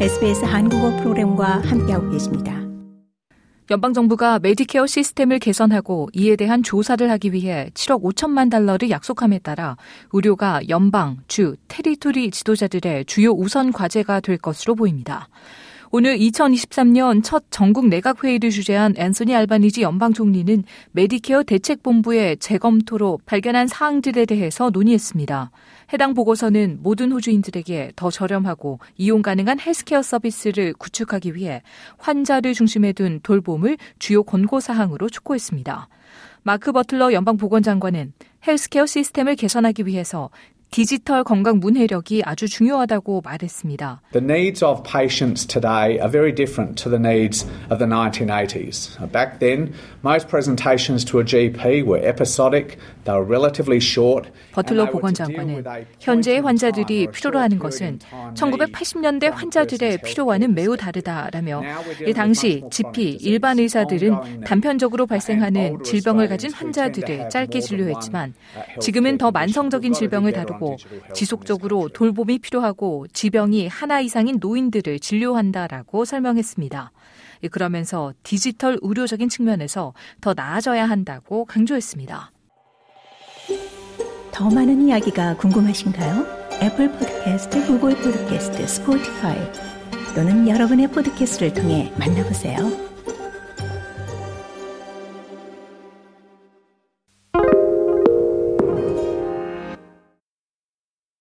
SBS 한국어 프로그램과 함께하고 계십니다. 연방정부가 메디케어 시스템을 개선하고 이에 대한 조사를 하기 위해 7억 5천만 달러를 약속함에 따라 의료가 연방, 주, territory 지도자들의 주요 우선 과제가 될 것으로 보입니다. 오늘 2023년 첫 전국 내각 회의를 주재한 앤소니 알바니지 연방 총리는 메디케어 대책본부의 재검토로 발견한 사항들에 대해서 논의했습니다. 해당 보고서는 모든 호주인들에게 더 저렴하고 이용 가능한 헬스케어 서비스를 구축하기 위해 환자를 중심에 둔 돌봄을 주요 권고 사항으로 촉구했습니다. 마크 버틀러 연방보건장관은 헬스케어 시스템을 개선하기 위해서 디지털 건강 문해력이 아주 중요하다고 말했습니다. The needs of patients today are very different to the needs of the 1980s. Back then, most presentations to a GP were episodic, they were relatively short. 버틀러 보건장관은 현재의 환자들이 필요로 하는 것은 1980년대 환자들의 필요와는 매우 다르다라며 이 당시 GP 일반 의사들은 단편적으로 발생하는 질병을 가진 환자들을 짧게 진료했지만 지금은 더 만성적인 질병을 다루고 지속적으로 돌봄이 필요하고 지병이 하나 이상인 노인들을 진료한다라고 설명했습니다. 그러면서 디지털 의료적인 측면에서 더 나아져야 한다고 강조했습니다. 더 많은 이야기가 궁금하신가요? 애플 포드캐스트, 구글 포드캐스트, 스포티파이 또는 여러분의 포드캐스트를 통해 만나보세요.